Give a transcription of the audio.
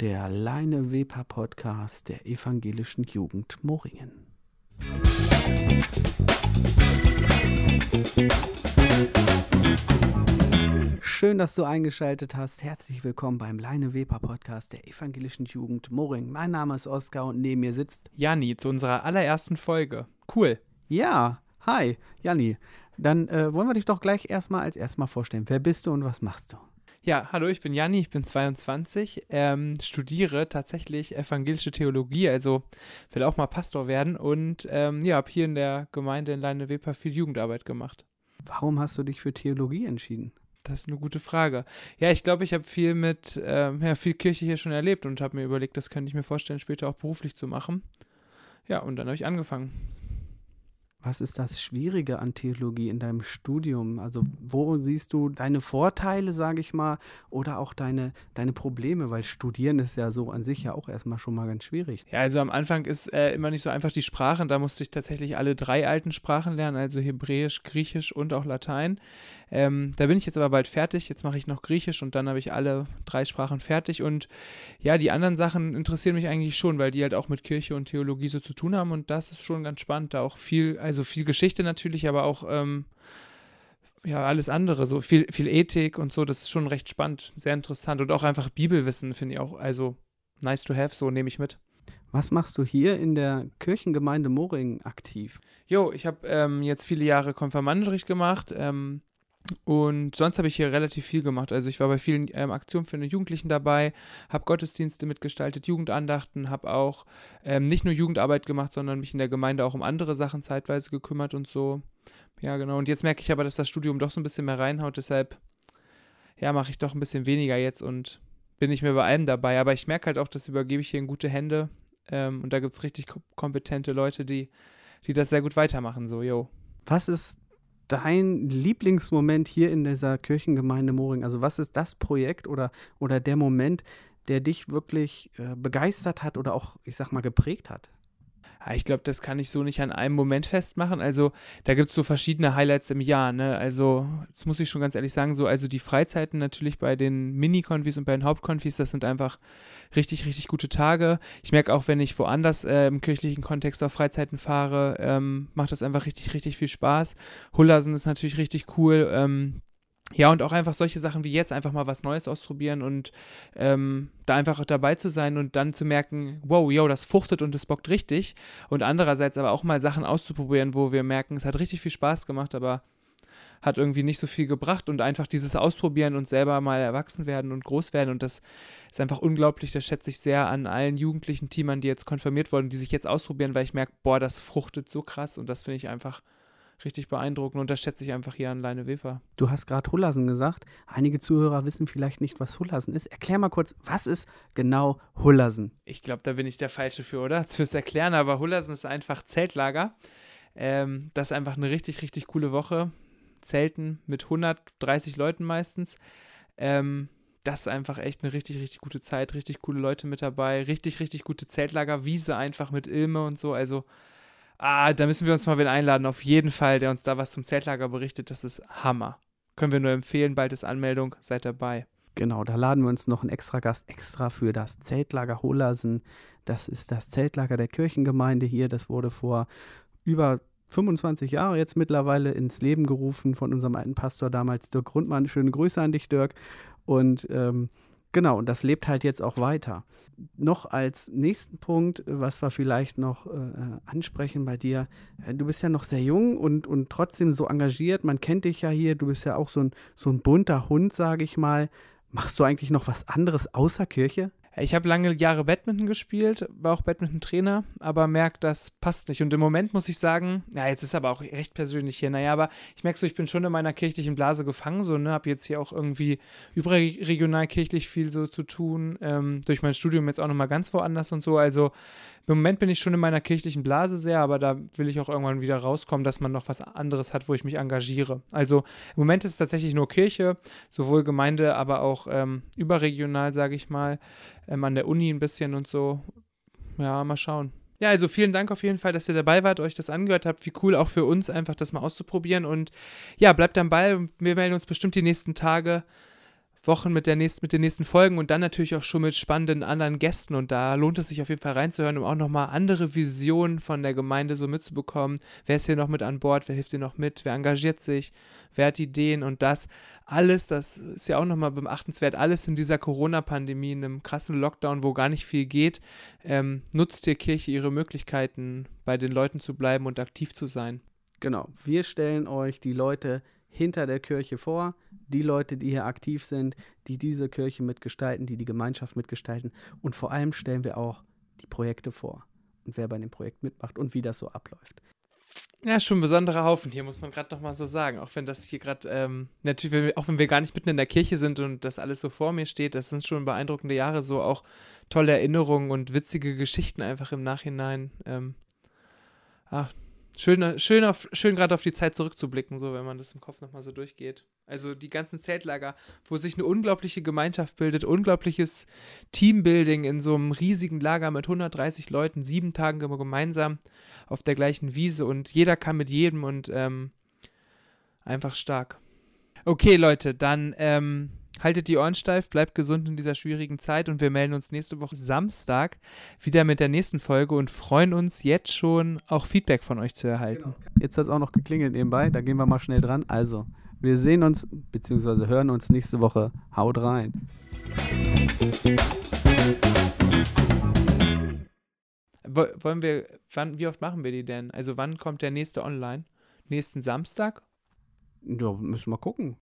der Leine Weber Podcast der evangelischen Jugend Moringen. Schön, dass du eingeschaltet hast. Herzlich willkommen beim Leine Weber Podcast der evangelischen Jugend Moringen. Mein Name ist Oskar und neben mir sitzt Janni zu unserer allerersten Folge. Cool. Ja, hi, Janni. Dann äh, wollen wir dich doch gleich erstmal als erstmal vorstellen. Wer bist du und was machst du? Ja, hallo, ich bin Janni, ich bin 22, ähm, studiere tatsächlich evangelische Theologie, also will auch mal Pastor werden und ähm, ja, habe hier in der Gemeinde in Leineweber viel Jugendarbeit gemacht. Warum hast du dich für Theologie entschieden? Das ist eine gute Frage. Ja, ich glaube, ich habe viel mit, ähm, ja, viel Kirche hier schon erlebt und habe mir überlegt, das könnte ich mir vorstellen, später auch beruflich zu machen. Ja, und dann habe ich angefangen. Was ist das Schwierige an Theologie in deinem Studium? Also wo siehst du deine Vorteile, sage ich mal, oder auch deine, deine Probleme? Weil Studieren ist ja so an sich ja auch erstmal schon mal ganz schwierig. Ja, also am Anfang ist äh, immer nicht so einfach die Sprachen. Da musste ich tatsächlich alle drei alten Sprachen lernen, also Hebräisch, Griechisch und auch Latein. Ähm, da bin ich jetzt aber bald fertig. Jetzt mache ich noch Griechisch und dann habe ich alle drei Sprachen fertig. Und ja, die anderen Sachen interessieren mich eigentlich schon, weil die halt auch mit Kirche und Theologie so zu tun haben. Und das ist schon ganz spannend. Da auch viel, also viel Geschichte natürlich, aber auch ähm, ja, alles andere, so viel, viel Ethik und so, das ist schon recht spannend, sehr interessant. Und auch einfach Bibelwissen finde ich auch, also nice to have, so nehme ich mit. Was machst du hier in der Kirchengemeinde Moring aktiv? Jo, ich habe ähm, jetzt viele Jahre Konfirmandenunterricht gemacht, ähm, und sonst habe ich hier relativ viel gemacht. Also ich war bei vielen ähm, Aktionen für die Jugendlichen dabei, habe Gottesdienste mitgestaltet, Jugendandachten, habe auch ähm, nicht nur Jugendarbeit gemacht, sondern mich in der Gemeinde auch um andere Sachen zeitweise gekümmert und so. Ja, genau. Und jetzt merke ich aber, dass das Studium doch so ein bisschen mehr reinhaut. Deshalb, ja, mache ich doch ein bisschen weniger jetzt und bin nicht mehr bei allem dabei. Aber ich merke halt auch, das übergebe ich hier in gute Hände. Ähm, und da gibt es richtig kompetente Leute, die, die das sehr gut weitermachen. So, yo. Was ist dein Lieblingsmoment hier in dieser Kirchengemeinde Moring? Also was ist das Projekt oder, oder der Moment, der dich wirklich äh, begeistert hat oder auch, ich sag mal, geprägt hat? Ich glaube, das kann ich so nicht an einem Moment festmachen. Also da gibt es so verschiedene Highlights im Jahr. Ne? Also das muss ich schon ganz ehrlich sagen. So, also die Freizeiten natürlich bei den Mini-Konfis und bei den Hauptkonfis, das sind einfach richtig, richtig gute Tage. Ich merke auch, wenn ich woanders äh, im kirchlichen Kontext auf Freizeiten fahre, ähm, macht das einfach richtig, richtig viel Spaß. Hullersen ist natürlich richtig cool. Ähm, ja, und auch einfach solche Sachen wie jetzt einfach mal was Neues ausprobieren und ähm, da einfach dabei zu sein und dann zu merken, wow, yo, das fruchtet und es bockt richtig. Und andererseits aber auch mal Sachen auszuprobieren, wo wir merken, es hat richtig viel Spaß gemacht, aber hat irgendwie nicht so viel gebracht. Und einfach dieses Ausprobieren und selber mal erwachsen werden und groß werden. Und das ist einfach unglaublich, das schätze ich sehr an allen jugendlichen Teamern, die jetzt konfirmiert wurden, die sich jetzt ausprobieren, weil ich merke, boah, das fruchtet so krass. Und das finde ich einfach richtig beeindruckend und das schätze ich einfach hier an Leine Weber. Du hast gerade Hullersen gesagt. Einige Zuhörer wissen vielleicht nicht, was Hullersen ist. Erklär mal kurz, was ist genau Hullersen? Ich glaube, da bin ich der Falsche für, oder? Fürs Erklären, aber Hullersen ist einfach Zeltlager. Ähm, das ist einfach eine richtig, richtig coole Woche. Zelten mit 130 Leuten meistens. Ähm, das ist einfach echt eine richtig, richtig gute Zeit. Richtig coole Leute mit dabei. Richtig, richtig gute Zeltlager. Wiese einfach mit Ilme und so. Also Ah, da müssen wir uns mal wen einladen, auf jeden Fall, der uns da was zum Zeltlager berichtet. Das ist Hammer. Können wir nur empfehlen, bald ist Anmeldung, seid dabei. Genau, da laden wir uns noch einen extra Gast extra für das Zeltlager Holersen. Das ist das Zeltlager der Kirchengemeinde hier. Das wurde vor über 25 Jahren jetzt mittlerweile ins Leben gerufen von unserem alten Pastor damals, Dirk Grundmann. Schöne Grüße an dich, Dirk. Und ähm, Genau, und das lebt halt jetzt auch weiter. Noch als nächsten Punkt, was wir vielleicht noch äh, ansprechen bei dir, äh, du bist ja noch sehr jung und, und trotzdem so engagiert. Man kennt dich ja hier, du bist ja auch so ein, so ein bunter Hund, sage ich mal. Machst du eigentlich noch was anderes außer Kirche? Ich habe lange Jahre Badminton gespielt, war auch Badminton-Trainer, aber merke, das passt nicht. Und im Moment muss ich sagen, ja, jetzt ist aber auch recht persönlich hier, naja, aber ich merke so, ich bin schon in meiner kirchlichen Blase gefangen, so, ne, habe jetzt hier auch irgendwie überregional kirchlich viel so zu tun, ähm, durch mein Studium jetzt auch nochmal ganz woanders und so. Also im Moment bin ich schon in meiner kirchlichen Blase sehr, aber da will ich auch irgendwann wieder rauskommen, dass man noch was anderes hat, wo ich mich engagiere. Also im Moment ist es tatsächlich nur Kirche, sowohl Gemeinde, aber auch ähm, überregional, sage ich mal ähm, an der Uni ein bisschen und so. Ja, mal schauen. Ja, also vielen Dank auf jeden Fall, dass ihr dabei wart, euch das angehört habt. Wie cool auch für uns, einfach das mal auszuprobieren. Und ja, bleibt am Ball. Wir melden uns bestimmt die nächsten Tage Wochen mit, der nächsten, mit den nächsten Folgen und dann natürlich auch schon mit spannenden anderen Gästen. Und da lohnt es sich auf jeden Fall reinzuhören, um auch nochmal andere Visionen von der Gemeinde so mitzubekommen. Wer ist hier noch mit an Bord? Wer hilft hier noch mit? Wer engagiert sich? Wer hat Ideen? Und das alles, das ist ja auch nochmal beachtenswert, alles in dieser Corona-Pandemie, in einem krassen Lockdown, wo gar nicht viel geht, ähm, nutzt die Kirche ihre Möglichkeiten, bei den Leuten zu bleiben und aktiv zu sein. Genau, wir stellen euch die Leute hinter der Kirche vor, die Leute, die hier aktiv sind, die diese Kirche mitgestalten, die die Gemeinschaft mitgestalten. Und vor allem stellen wir auch die Projekte vor und wer bei dem Projekt mitmacht und wie das so abläuft. Ja, schon ein besonderer Haufen hier, muss man gerade nochmal so sagen. Auch wenn das hier gerade, ähm, natürlich, auch wenn wir gar nicht mitten in der Kirche sind und das alles so vor mir steht, das sind schon beeindruckende Jahre, so auch tolle Erinnerungen und witzige Geschichten einfach im Nachhinein. Ähm, ach, schön, schön, schön gerade auf die Zeit zurückzublicken, so wenn man das im Kopf nochmal so durchgeht. Also die ganzen Zeltlager, wo sich eine unglaubliche Gemeinschaft bildet, unglaubliches Teambuilding in so einem riesigen Lager mit 130 Leuten, sieben Tagen gemeinsam auf der gleichen Wiese und jeder kann mit jedem und ähm, einfach stark. Okay, Leute, dann ähm, haltet die Ohren steif, bleibt gesund in dieser schwierigen Zeit und wir melden uns nächste Woche Samstag wieder mit der nächsten Folge und freuen uns jetzt schon auch Feedback von euch zu erhalten. Genau. Jetzt hat es auch noch geklingelt nebenbei, da gehen wir mal schnell dran. Also, wir sehen uns bzw. hören uns nächste Woche. Haut rein. Wollen wir, wann, wie oft machen wir die denn? Also wann kommt der nächste online? Nächsten Samstag? Ja, müssen wir gucken.